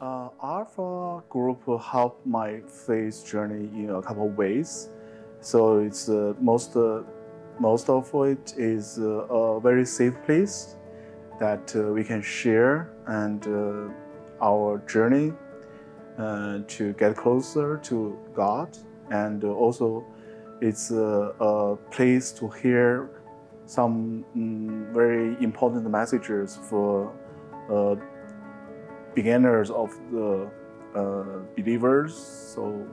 Uh, Alpha Group helped my faith journey in a couple of ways. So it's uh, most uh, most of it is uh, a very safe place that uh, we can share and uh, our journey to get closer to God, and also it's a, place to hear some mm, very important messages for beginners of the uh, believers. So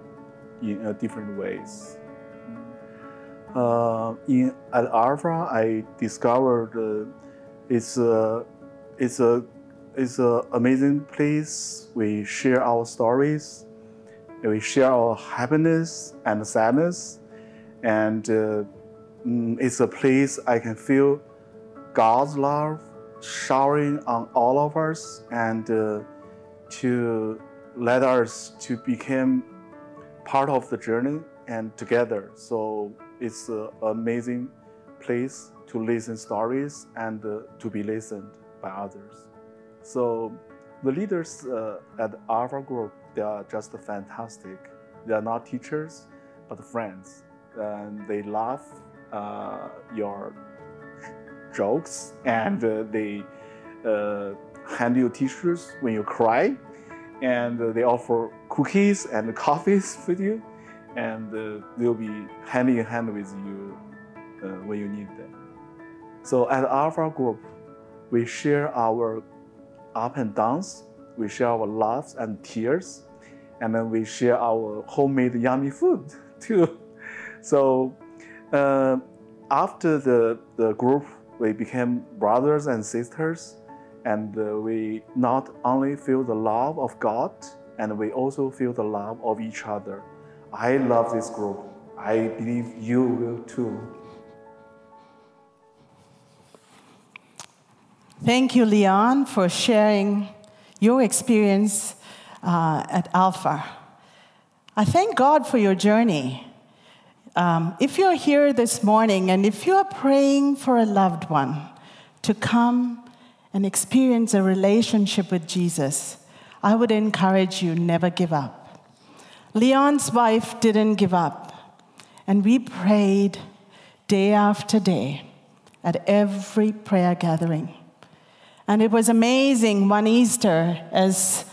in uh, different ways. Uh, in at Alpha, I discovered uh, it's a it's a it's an amazing place. We share our stories, we share our happiness and sadness, and uh, mm, it's a place I can feel God's love showering on all of us, and uh, to let us to become part of the journey and together. So it's an amazing place to listen stories and uh, to be listened by others. So the leaders uh, at Alpha Group, they are just fantastic. They are not teachers, but friends. And they laugh uh, your jokes and uh, they uh, hand you tissues when you cry. And uh, they offer cookies and coffees with you. And uh, they'll be hand in hand with you uh, when you need them. So at Alpha Group, we share our up and downs, we share our laughs and tears, and then we share our homemade yummy food too. So uh, after the, the group, we became brothers and sisters, and uh, we not only feel the love of God, and we also feel the love of each other. I love this group. I believe you will too. Thank you, Leon, for sharing your experience uh, at Alpha. I thank God for your journey. Um, if you're here this morning and if you're praying for a loved one to come and experience a relationship with Jesus, I would encourage you never give up. Leon's wife didn't give up, and we prayed day after day at every prayer gathering. And it was amazing one Easter as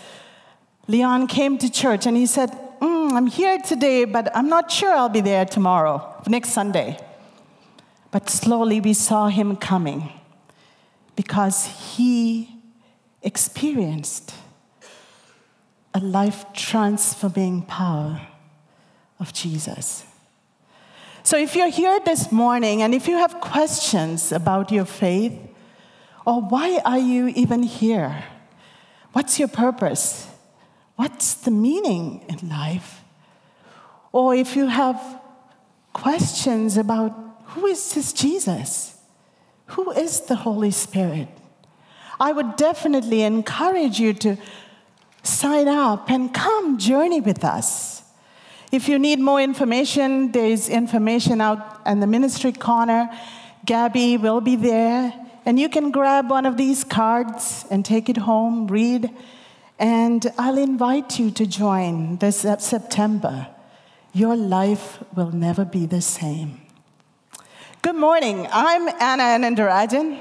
Leon came to church and he said, mm, I'm here today, but I'm not sure I'll be there tomorrow, next Sunday. But slowly we saw him coming because he experienced a life transforming power of Jesus. So if you're here this morning and if you have questions about your faith, or why are you even here? What's your purpose? What's the meaning in life? Or if you have questions about who is this Jesus? Who is the Holy Spirit? I would definitely encourage you to sign up and come journey with us. If you need more information, there's information out in the ministry corner. Gabby will be there and you can grab one of these cards and take it home, read, and I'll invite you to join this September. Your life will never be the same. Good morning. I'm Anna Anandarajan,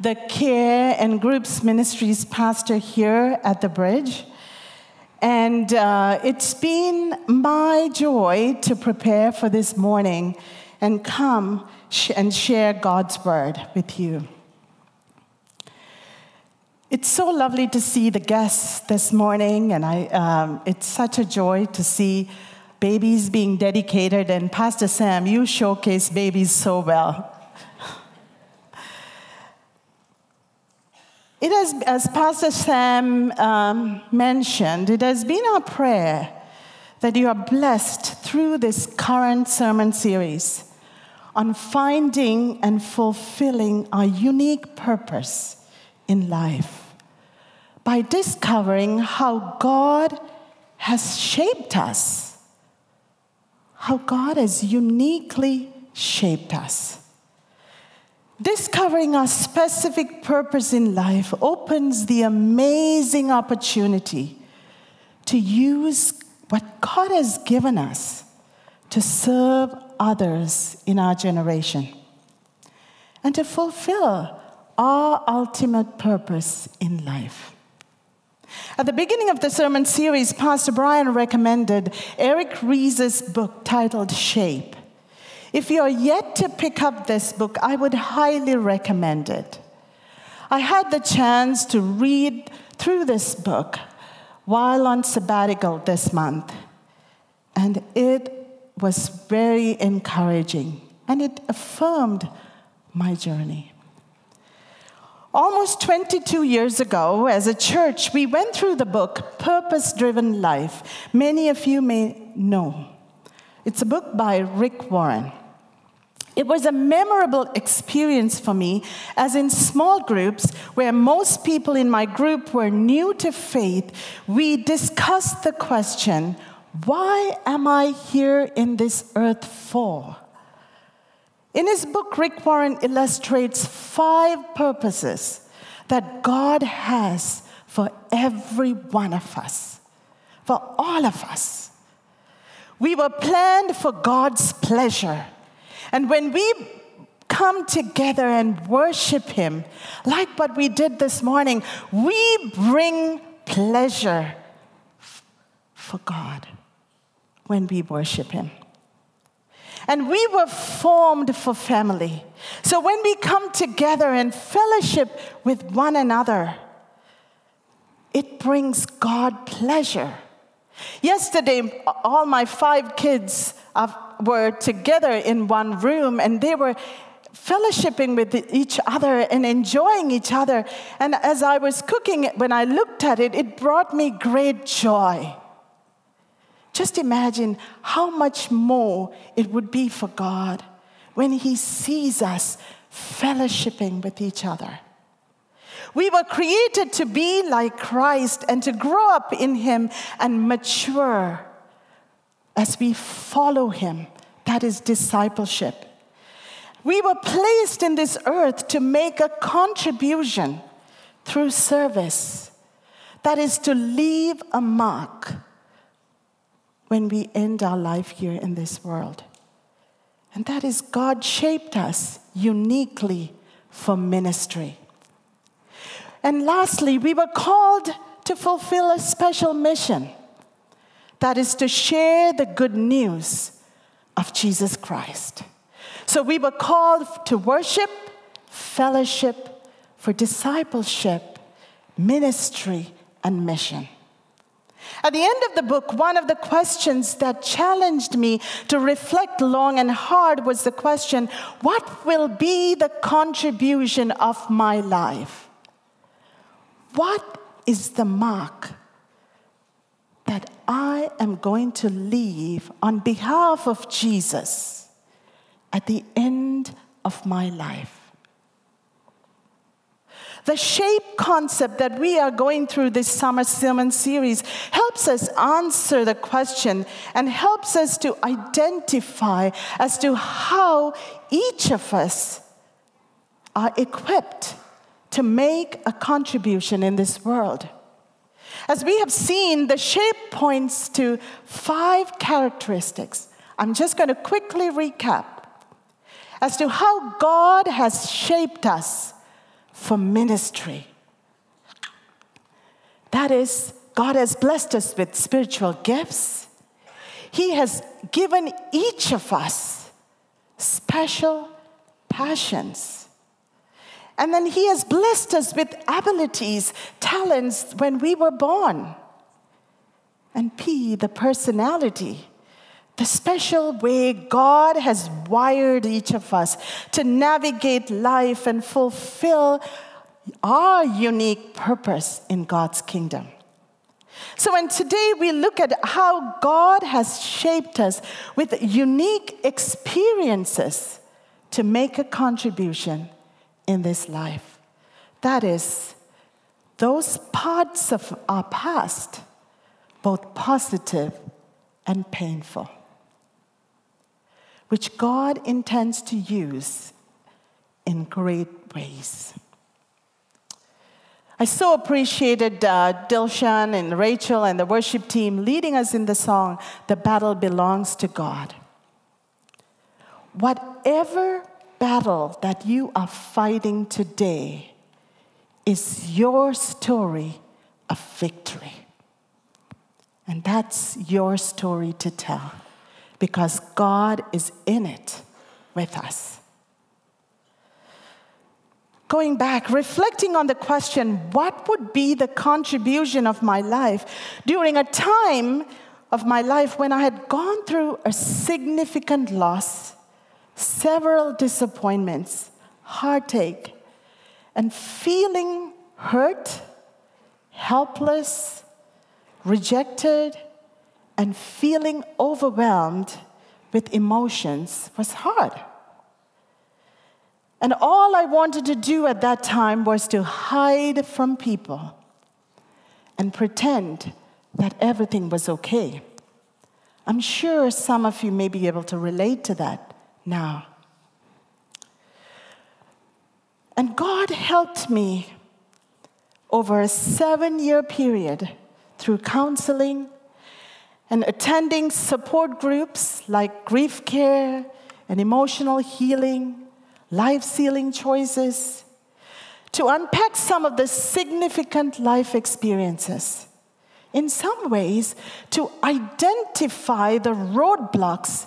the Care and Groups Ministries pastor here at the Bridge. And uh, it's been my joy to prepare for this morning and come sh- and share God's word with you. It's so lovely to see the guests this morning, and I, um, it's such a joy to see babies being dedicated. And Pastor Sam, you showcase babies so well. It has, as Pastor Sam um, mentioned, it has been our prayer that you are blessed through this current sermon series on finding and fulfilling our unique purpose in life by discovering how God has shaped us, how God has uniquely shaped us. Discovering our specific purpose in life opens the amazing opportunity to use what God has given us to serve others in our generation and to fulfill our ultimate purpose in life. At the beginning of the sermon series, Pastor Brian recommended Erik Rees's book titled Shape. If you're yet to pick up this book, I would highly recommend it. I had the chance to read through this book while on sabbatical this month, and it was very encouraging and it affirmed my journey. Almost 22 years ago, as a church, we went through the book Purpose Driven Life. Many of you may know. It's a book by Rick Warren. It was a memorable experience for me, as in small groups where most people in my group were new to faith, we discussed the question why am I here in this earth for? In his book, Rick Warren illustrates five purposes that God has for every one of us, for all of us. We were planned for God's pleasure. And when we come together and worship Him, like what we did this morning, we bring pleasure for God when we worship Him. And we were formed for family. So when we come together and fellowship with one another, it brings God pleasure. Yesterday, all my five kids were together in one room and they were fellowshipping with each other and enjoying each other. And as I was cooking it, when I looked at it, it brought me great joy. Just imagine how much more it would be for God when He sees us fellowshipping with each other. We were created to be like Christ and to grow up in Him and mature as we follow Him. That is discipleship. We were placed in this earth to make a contribution through service. That is to leave a mark when we end our life here in this world. And that is, God shaped us uniquely for ministry. And lastly, we were called to fulfill a special mission that is to share the good news of Jesus Christ. So we were called to worship, fellowship, for discipleship, ministry, and mission. At the end of the book, one of the questions that challenged me to reflect long and hard was the question what will be the contribution of my life? What is the mark that I am going to leave on behalf of Jesus at the end of my life? The shape concept that we are going through this summer sermon series helps us answer the question and helps us to identify as to how each of us are equipped to make a contribution in this world. As we have seen, the shape points to five characteristics. I'm just going to quickly recap as to how God has shaped us for ministry. That is, God has blessed us with spiritual gifts. He has given each of us special passions. And then He has blessed us with abilities, talents when we were born. And P, the personality the special way God has wired each of us to navigate life and fulfill our unique purpose in God's kingdom. So, when today we look at how God has shaped us with unique experiences to make a contribution in this life, that is, those parts of our past, both positive and painful which God intends to use in great ways. I so appreciated uh, Dilshan and Rachel and the worship team leading us in the song, The Battle Belongs to God. Whatever battle that you are fighting today is your story of victory. And that's your story to tell because God is in it with us. Going back, reflecting on the question, what would be the contribution of my life during a time of my life when I had gone through a significant loss, several disappointments, heartache, and feeling hurt, helpless, rejected, and feeling overwhelmed with emotions was hard. And all I wanted to do at that time was to hide from people and pretend that everything was okay. I'm sure some of you may be able to relate to that now. And God helped me over a seven year period through counseling and attending support groups like grief care and emotional healing, Life's Healing Choices, to unpack some of the significant life experiences. In some ways, to identify the roadblocks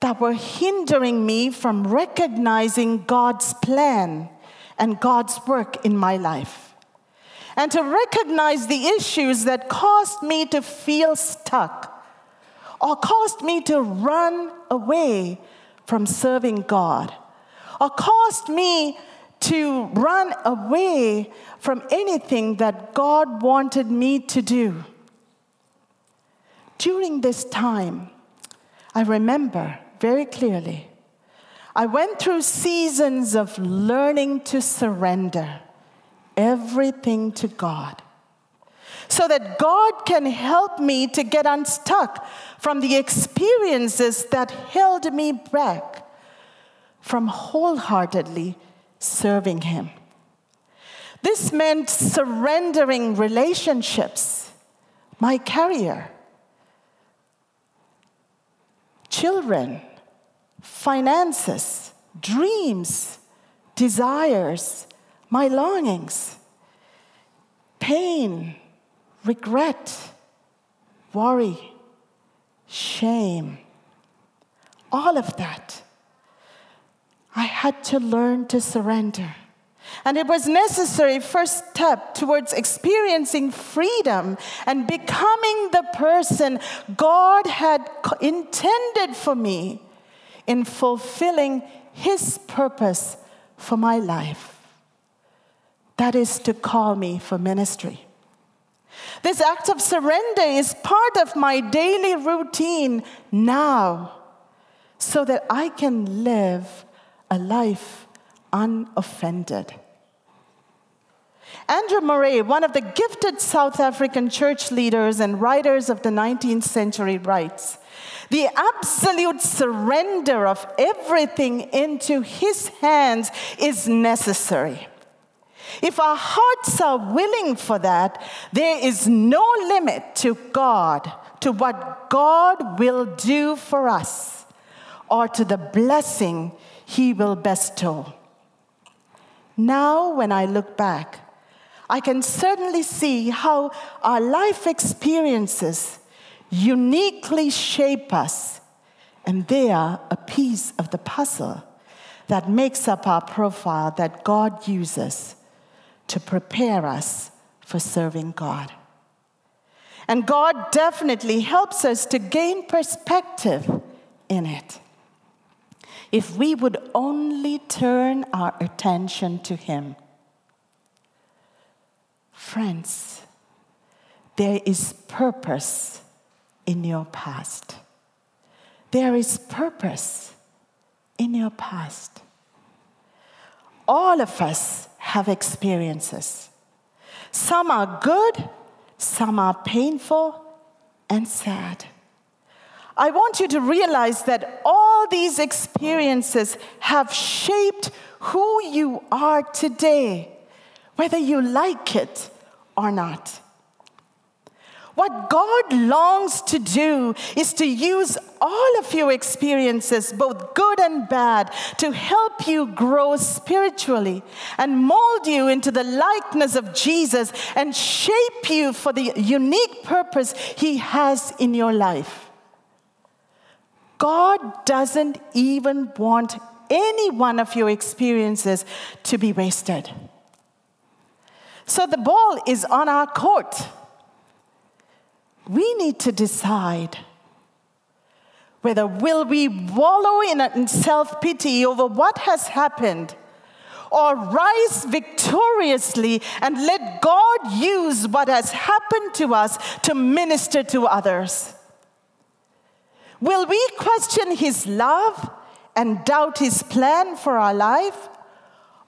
that were hindering me from recognizing God's plan and God's work in my life. And to recognize the issues that caused me to feel stuck or caused me to run away from serving God or caused me to run away from anything that God wanted me to do. During this time, I remember very clearly I went through seasons of learning to surrender everything to God so that God can help me to get unstuck from the experiences that held me back from wholeheartedly serving Him. This meant surrendering relationships, my career, children, finances, dreams, desires, my longings, pain, regret, worry, shame, all of that. I had to learn to surrender. And it was necessary first step towards experiencing freedom and becoming the person God had intended for me in fulfilling his purpose for my life. That is to call me for ministry. This act of surrender is part of my daily routine now so that I can live a life unoffended. Andrew Murray, one of the gifted South African church leaders and writers of the 19th century, writes The absolute surrender of everything into his hands is necessary. If our hearts are willing for that, there is no limit to God, to what God will do for us, or to the blessing he will bestow. Now, when I look back, I can certainly see how our life experiences uniquely shape us, and they are a piece of the puzzle that makes up our profile that God uses to prepare us for serving God. And God definitely helps us to gain perspective in it if we would only turn our attention to Him. Friends, there is purpose in your past. There is purpose in your past. All of us have experiences. Some are good, some are painful and sad. I want you to realize that all these experiences have shaped who you are today, whether you like it or not. What God longs to do is to use all of your experiences, both good and bad, to help you grow spiritually and mold you into the likeness of Jesus and shape you for the unique purpose He has in your life. God doesn't even want any one of your experiences to be wasted. So the ball is on our court we need to decide whether will we wallow in self-pity over what has happened or rise victoriously and let God use what has happened to us to minister to others. Will we question his love and doubt his plan for our life?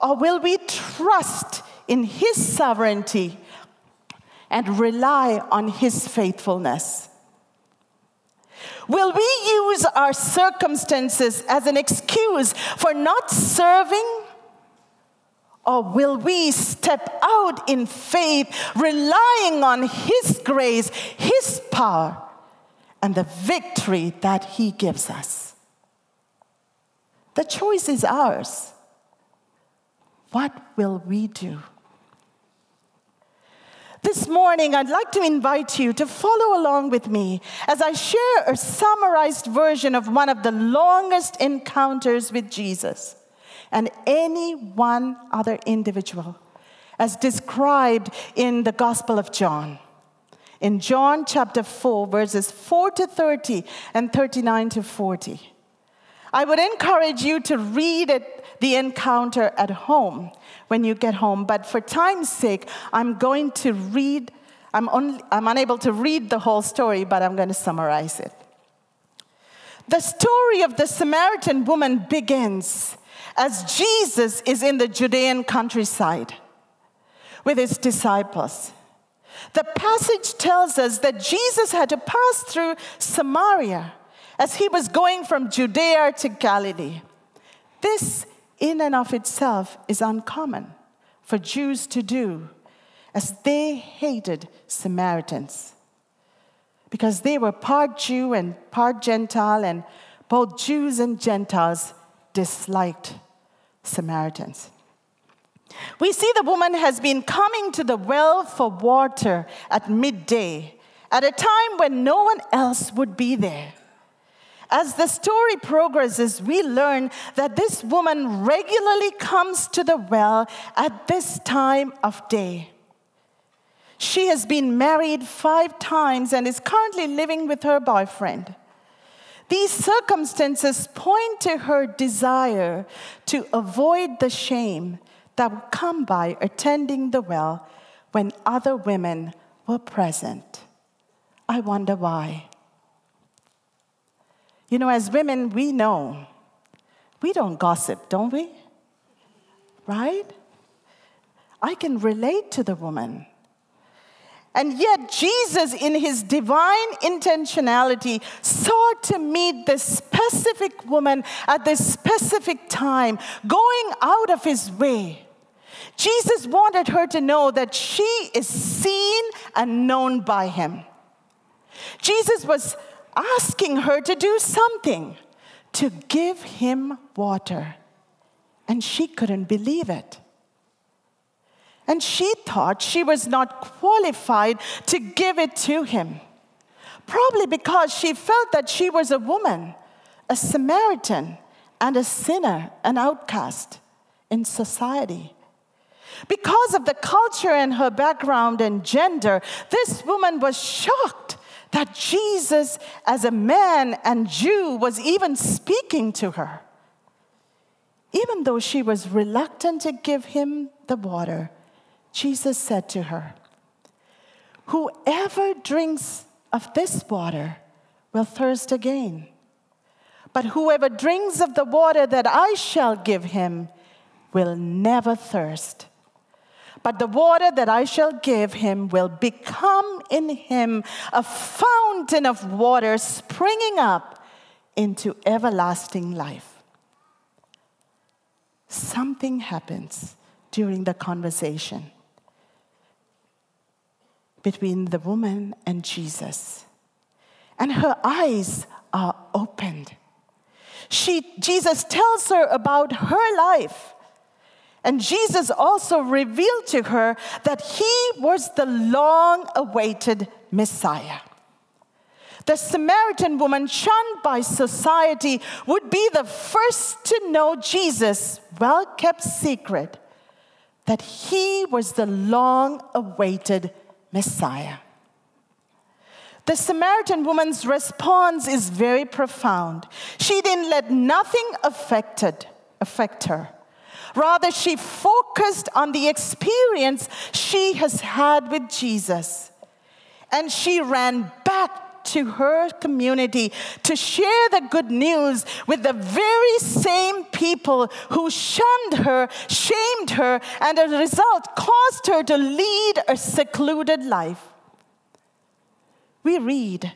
Or will we trust in his sovereignty and rely on His faithfulness? Will we use our circumstances as an excuse for not serving? Or will we step out in faith, relying on His grace, His power, and the victory that He gives us? The choice is ours. What will we do? This morning, I'd like to invite you to follow along with me as I share a summarized version of one of the longest encounters with Jesus and any one other individual, as described in the Gospel of John. In John chapter 4, verses 4 to 30 and 39 to 40. I would encourage you to read it, the encounter at home when you get home. But for time's sake, I'm going to read, I'm, only, I'm unable to read the whole story, but I'm going to summarize it. The story of the Samaritan woman begins as Jesus is in the Judean countryside with his disciples. The passage tells us that Jesus had to pass through Samaria as he was going from Judea to Galilee. This in and of itself is uncommon for Jews to do, as they hated Samaritans. Because they were part Jew and part Gentile, and both Jews and Gentiles disliked Samaritans. We see the woman has been coming to the well for water at midday, at a time when no one else would be there. As the story progresses, we learn that this woman regularly comes to the well at this time of day. She has been married five times and is currently living with her boyfriend. These circumstances point to her desire to avoid the shame that would come by attending the well when other women were present. I wonder why. You know, as women, we know we don't gossip, don't we? Right? I can relate to the woman. And yet, Jesus, in his divine intentionality, sought to meet this specific woman at this specific time, going out of his way. Jesus wanted her to know that she is seen and known by him. Jesus was asking her to do something, to give him water. And she couldn't believe it. And she thought she was not qualified to give it to him. Probably because she felt that she was a woman, a Samaritan, and a sinner, an outcast in society. Because of the culture and her background and gender, this woman was shocked that Jesus, as a man and Jew, was even speaking to her. Even though she was reluctant to give him the water, Jesus said to her, Whoever drinks of this water will thirst again. But whoever drinks of the water that I shall give him will never thirst. But the water that I shall give him will become in him a fountain of water springing up into everlasting life. Something happens during the conversation. between the woman and Jesus. And her eyes are opened. She, Jesus tells her about her life. And Jesus also revealed to her that he was the long awaited Messiah. The Samaritan woman, shunned by society, would be the first to know Jesus' well kept secret that he was the long awaited Messiah. The Samaritan woman's response is very profound. She didn't let nothing affected, affect her. Rather, she focused on the experience she has had with Jesus. And she ran back to her community to share the good news with the very same people who shunned her, shamed her, and as a result caused her to lead a secluded life. We read,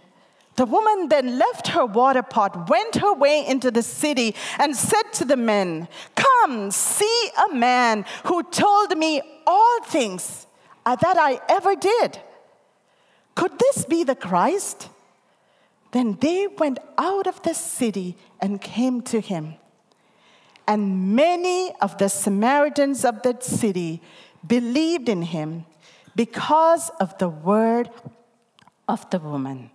the woman then left her water pot, went her way into the city, and said to the men, Come, see a man who told me all things uh, that I ever did. Could this be the Christ? Then they went out of the city and came to him. And many of the Samaritans of that city believed in him because of the word of the woman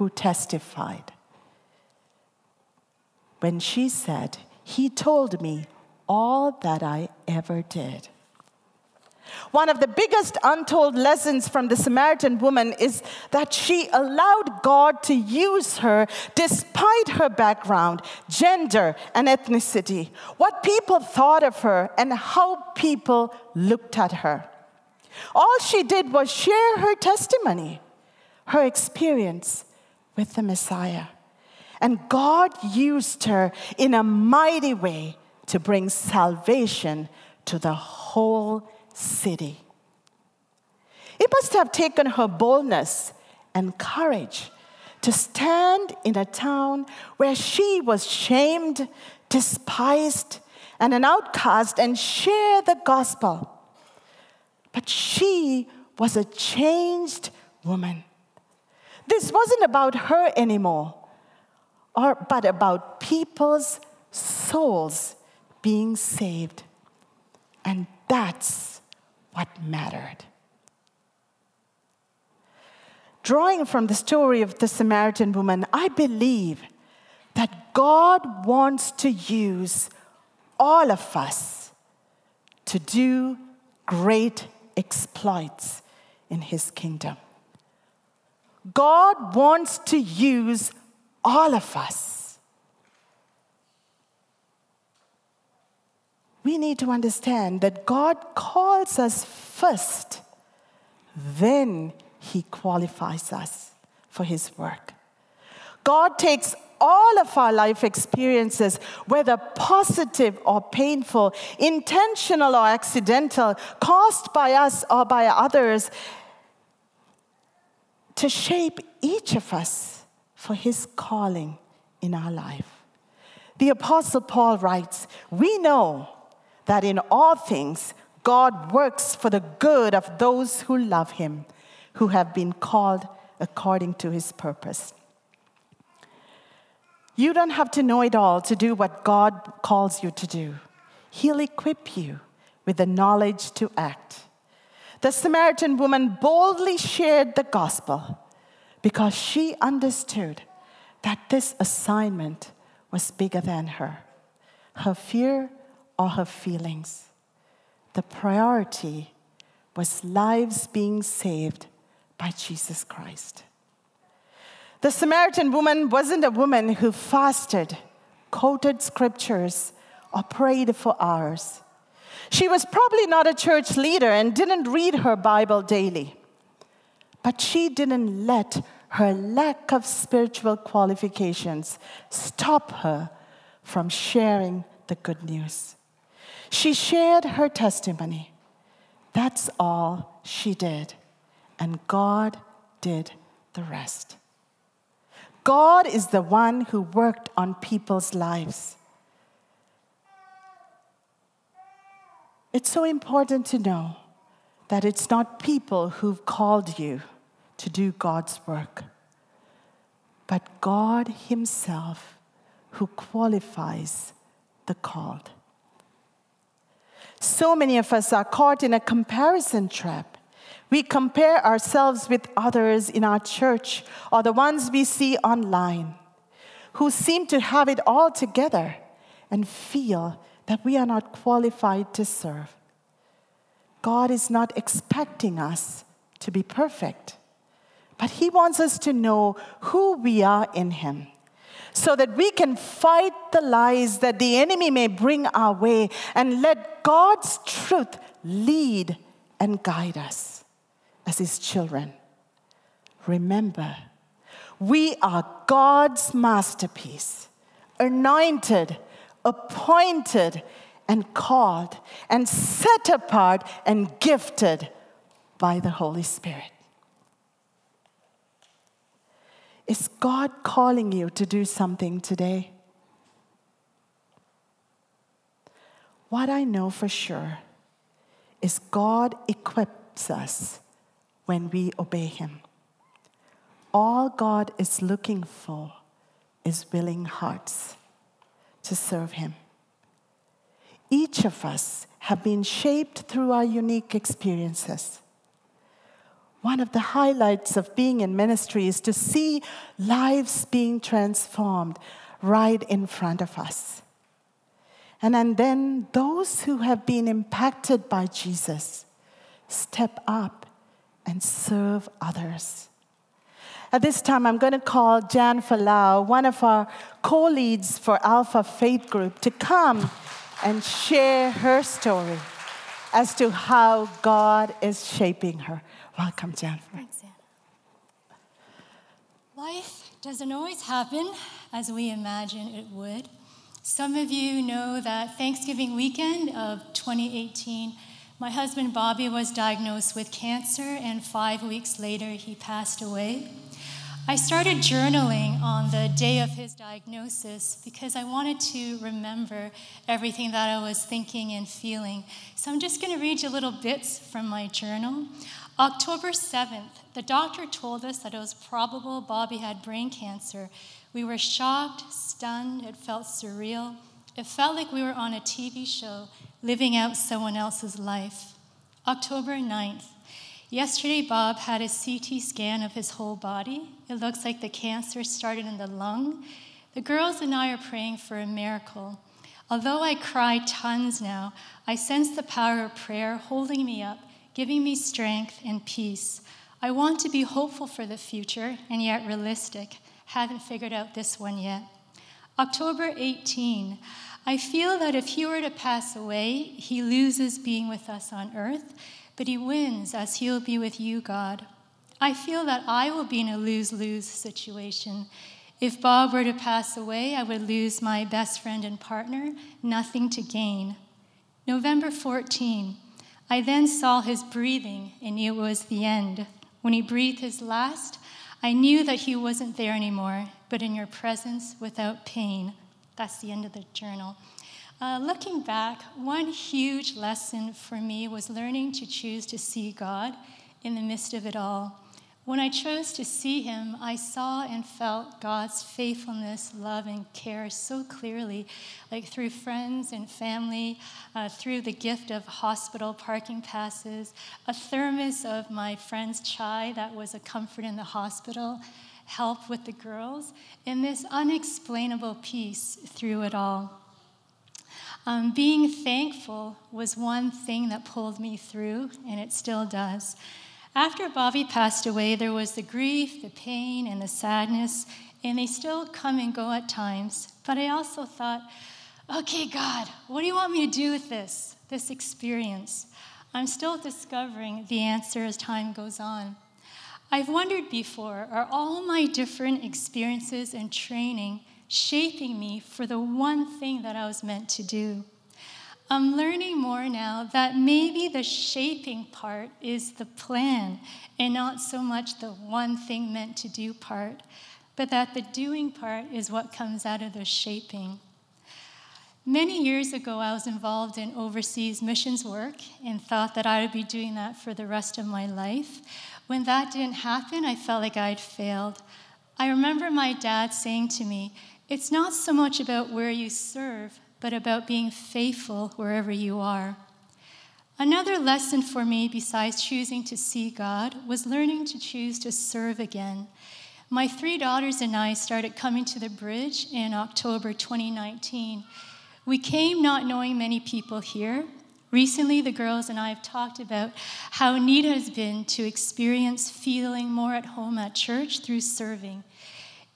who testified. When she said, He told me all that I ever did. One of the biggest untold lessons from the Samaritan woman is that she allowed God to use her despite her background, gender, and ethnicity, what people thought of her, and how people looked at her. All she did was share her testimony, her experience with the Messiah. And God used her in a mighty way to bring salvation to the whole city. It must have taken her boldness and courage to stand in a town where she was shamed, despised, and an outcast and share the gospel. But she was a changed woman. This wasn't about her anymore, or, but about people's souls being saved. And that's what mattered. Drawing from the story of the Samaritan woman, I believe that God wants to use all of us to do great exploits in his kingdom. God wants to use all of us. We need to understand that God calls us first, then He qualifies us for His work. God takes all of our life experiences, whether positive or painful, intentional or accidental, caused by us or by others, to shape each of us for his calling in our life. The Apostle Paul writes, We know that in all things God works for the good of those who love him, who have been called according to his purpose. You don't have to know it all to do what God calls you to do. He'll equip you with the knowledge to act. The Samaritan woman boldly shared the gospel because she understood that this assignment was bigger than her, her fear or her feelings. The priority was lives being saved by Jesus Christ. The Samaritan woman wasn't a woman who fasted, quoted scriptures, or prayed for hours. She was probably not a church leader and didn't read her Bible daily. But she didn't let her lack of spiritual qualifications stop her from sharing the good news. She shared her testimony. That's all she did. And God did the rest. God is the one who worked on people's lives. It's so important to know that it's not people who've called you to do God's work, but God Himself who qualifies the called. So many of us are caught in a comparison trap. We compare ourselves with others in our church or the ones we see online who seem to have it all together and feel that we are not qualified to serve. God is not expecting us to be perfect, but He wants us to know who we are in Him so that we can fight the lies that the enemy may bring our way and let God's truth lead and guide us as His children. Remember, we are God's masterpiece, anointed, appointed, and called, and set apart and gifted by the Holy Spirit. Is God calling you to do something today? What I know for sure is God equips us when we obey Him. All God is looking for is willing hearts to serve Him. Each of us have been shaped through our unique experiences. One of the highlights of being in ministry is to see lives being transformed right in front of us. And, and then those who have been impacted by Jesus step up and serve others. At this time, I'm going to call Jan Falau, one of our co leads for Alpha Faith Group, to come and share her story as to how God is shaping her. Welcome, Jan. Thanks, Anna. Life doesn't always happen as we imagine it would. Some of you know that Thanksgiving weekend of 2018, my husband Bobby was diagnosed with cancer, and five weeks later, he passed away. I started journaling on the day of his diagnosis because I wanted to remember everything that I was thinking and feeling. So I'm just going to read you little bits from my journal. October 7th, the doctor told us that it was probable Bobby had brain cancer. We were shocked, stunned, it felt surreal. It felt like we were on a TV show living out someone else's life. October 9th, Yesterday, Bob had a CT scan of his whole body. It looks like the cancer started in the lung. The girls and I are praying for a miracle. Although I cry tons now, I sense the power of prayer holding me up, giving me strength and peace. I want to be hopeful for the future and yet realistic. Haven't figured out this one yet. October 18. I feel that if he were to pass away, he loses being with us on earth but he wins as he'll be with you, God. I feel that I will be in a lose lose situation. If Bob were to pass away, I would lose my best friend and partner, nothing to gain. November 14, I then saw his breathing and it was the end. When he breathed his last, I knew that he wasn't there anymore, but in your presence without pain. That's the end of the journal. Uh, looking back, one huge lesson for me was learning to choose to see God in the midst of it all. When I chose to see Him, I saw and felt God's faithfulness, love, and care so clearly, like through friends and family, uh, through the gift of hospital parking passes, a thermos of my friend's chai that was a comfort in the hospital, help with the girls, and this unexplainable peace through it all. Um, being thankful was one thing that pulled me through, and it still does. After Bobby passed away, there was the grief, the pain, and the sadness, and they still come and go at times. But I also thought, okay, God, what do you want me to do with this, this experience? I'm still discovering the answer as time goes on. I've wondered before are all my different experiences and training shaping me for the one thing that I was meant to do. I'm learning more now that maybe the shaping part is the plan and not so much the one thing meant to do part, but that the doing part is what comes out of the shaping. Many years ago, I was involved in overseas missions work and thought that I would be doing that for the rest of my life. When that didn't happen, I felt like I'd failed. I remember my dad saying to me, It's not so much about where you serve, but about being faithful wherever you are. Another lesson for me, besides choosing to see God, was learning to choose to serve again. My three daughters and I started coming to the bridge in October 2019. We came not knowing many people here. Recently, the girls and I have talked about how neat it has been to experience feeling more at home at church through serving.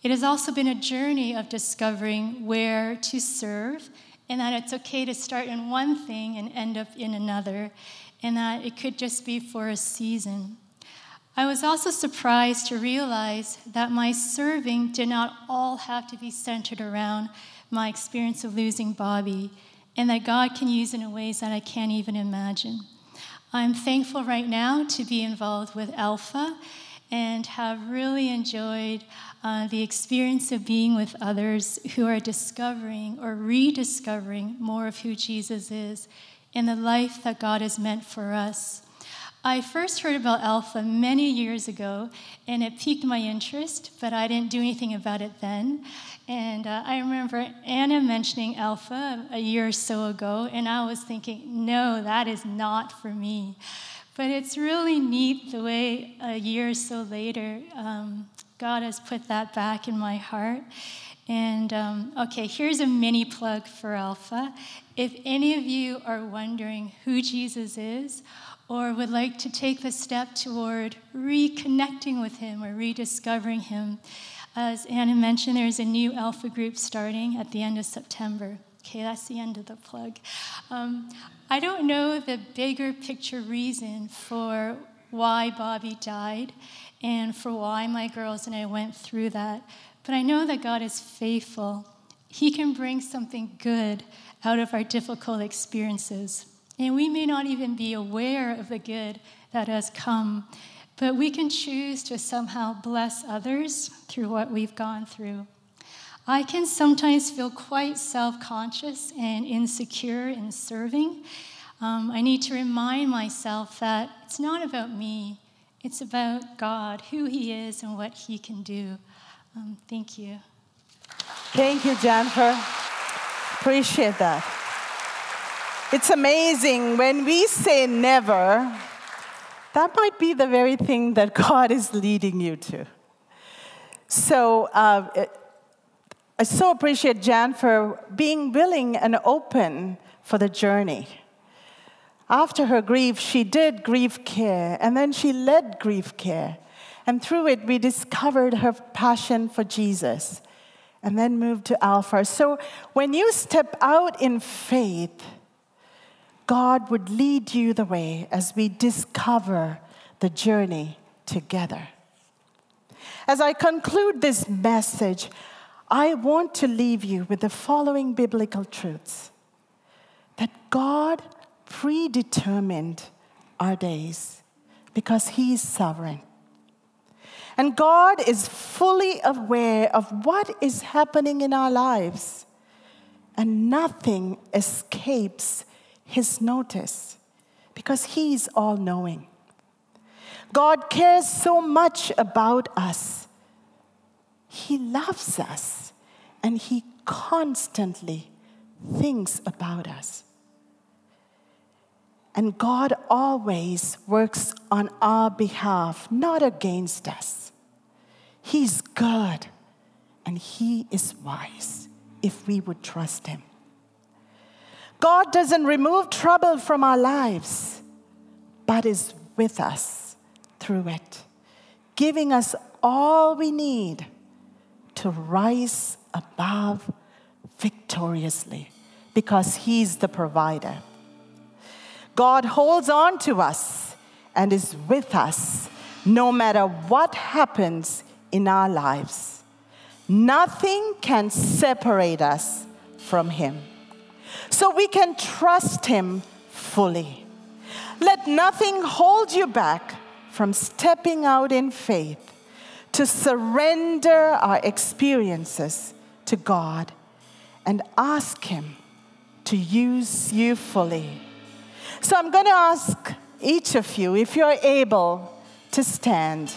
It has also been a journey of discovering where to serve and that it's okay to start in one thing and end up in another, and that it could just be for a season. I was also surprised to realize that my serving did not all have to be centered around my experience of losing Bobby, and that God can use it in ways that I can't even imagine. I'm thankful right now to be involved with Alpha and have really enjoyed uh, the experience of being with others who are discovering or rediscovering more of who Jesus is in the life that God has meant for us. I first heard about Alpha many years ago, and it piqued my interest, but I didn't do anything about it then. And uh, I remember Anna mentioning Alpha a year or so ago, and I was thinking, no, that is not for me. But it's really neat the way a year or so later, um, God has put that back in my heart. And um, okay, here's a mini plug for Alpha. If any of you are wondering who Jesus is, or would like to take the step toward reconnecting with Him or rediscovering Him, as Anna mentioned, there's a new Alpha group starting at the end of September. Okay, that's the end of the plug. Um, I don't know the bigger picture reason for why Bobby died and for why my girls and I went through that, but I know that God is faithful. He can bring something good out of our difficult experiences. And we may not even be aware of the good that has come, but we can choose to somehow bless others through what we've gone through. I can sometimes feel quite self conscious and insecure in serving. Um, I need to remind myself that it's not about me, it's about God, who He is, and what He can do. Um, thank you. Thank you, Jennifer. Appreciate that. It's amazing when we say never, that might be the very thing that God is leading you to. So, uh, I so appreciate Jan for being willing and open for the journey. After her grief, she did grief care, and then she led grief care. And through it, we discovered her passion for Jesus, and then moved to Alpha. So when you step out in faith, God would lead you the way as we discover the journey together. As I conclude this message, I want to leave you with the following biblical truths that God predetermined our days because He is sovereign. And God is fully aware of what is happening in our lives, and nothing escapes His notice because He is all knowing. God cares so much about us. He loves us, and He constantly thinks about us. And God always works on our behalf, not against us. He's good and He is wise if we would trust Him. God doesn't remove trouble from our lives, but is with us through it, giving us all we need to rise above victoriously because He's the provider. God holds on to us and is with us no matter what happens in our lives. Nothing can separate us from Him. So we can trust Him fully. Let nothing hold you back from stepping out in faith to surrender our experiences to God and ask Him to use you fully. So I'm going to ask each of you if you're able to stand.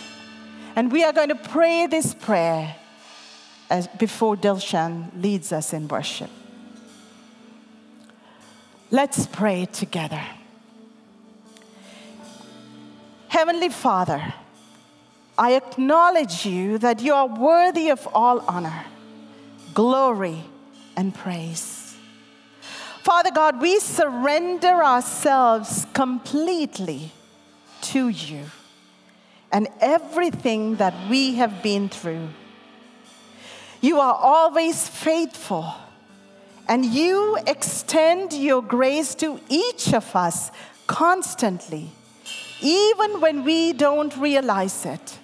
And we are going to pray this prayer as before Dilshan leads us in worship. Let's pray together. Heavenly Father, I acknowledge you that you are worthy of all honor, glory, and praise. Father God, we surrender ourselves completely to you and everything that we have been through. You are always faithful, and you extend your grace to each of us constantly, even when we don't realize it.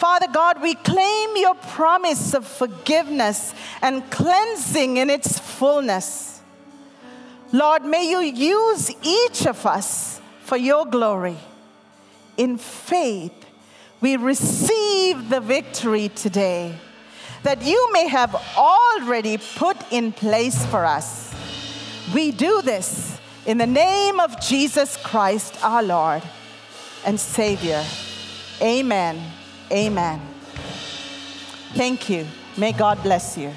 Father God, we claim your promise of forgiveness and cleansing in its fullness. Lord, may you use each of us for your glory. In faith, we receive the victory today that you may have already put in place for us. We do this in the name of Jesus Christ, our Lord and Savior. Amen. Amen. Thank you. May God bless you.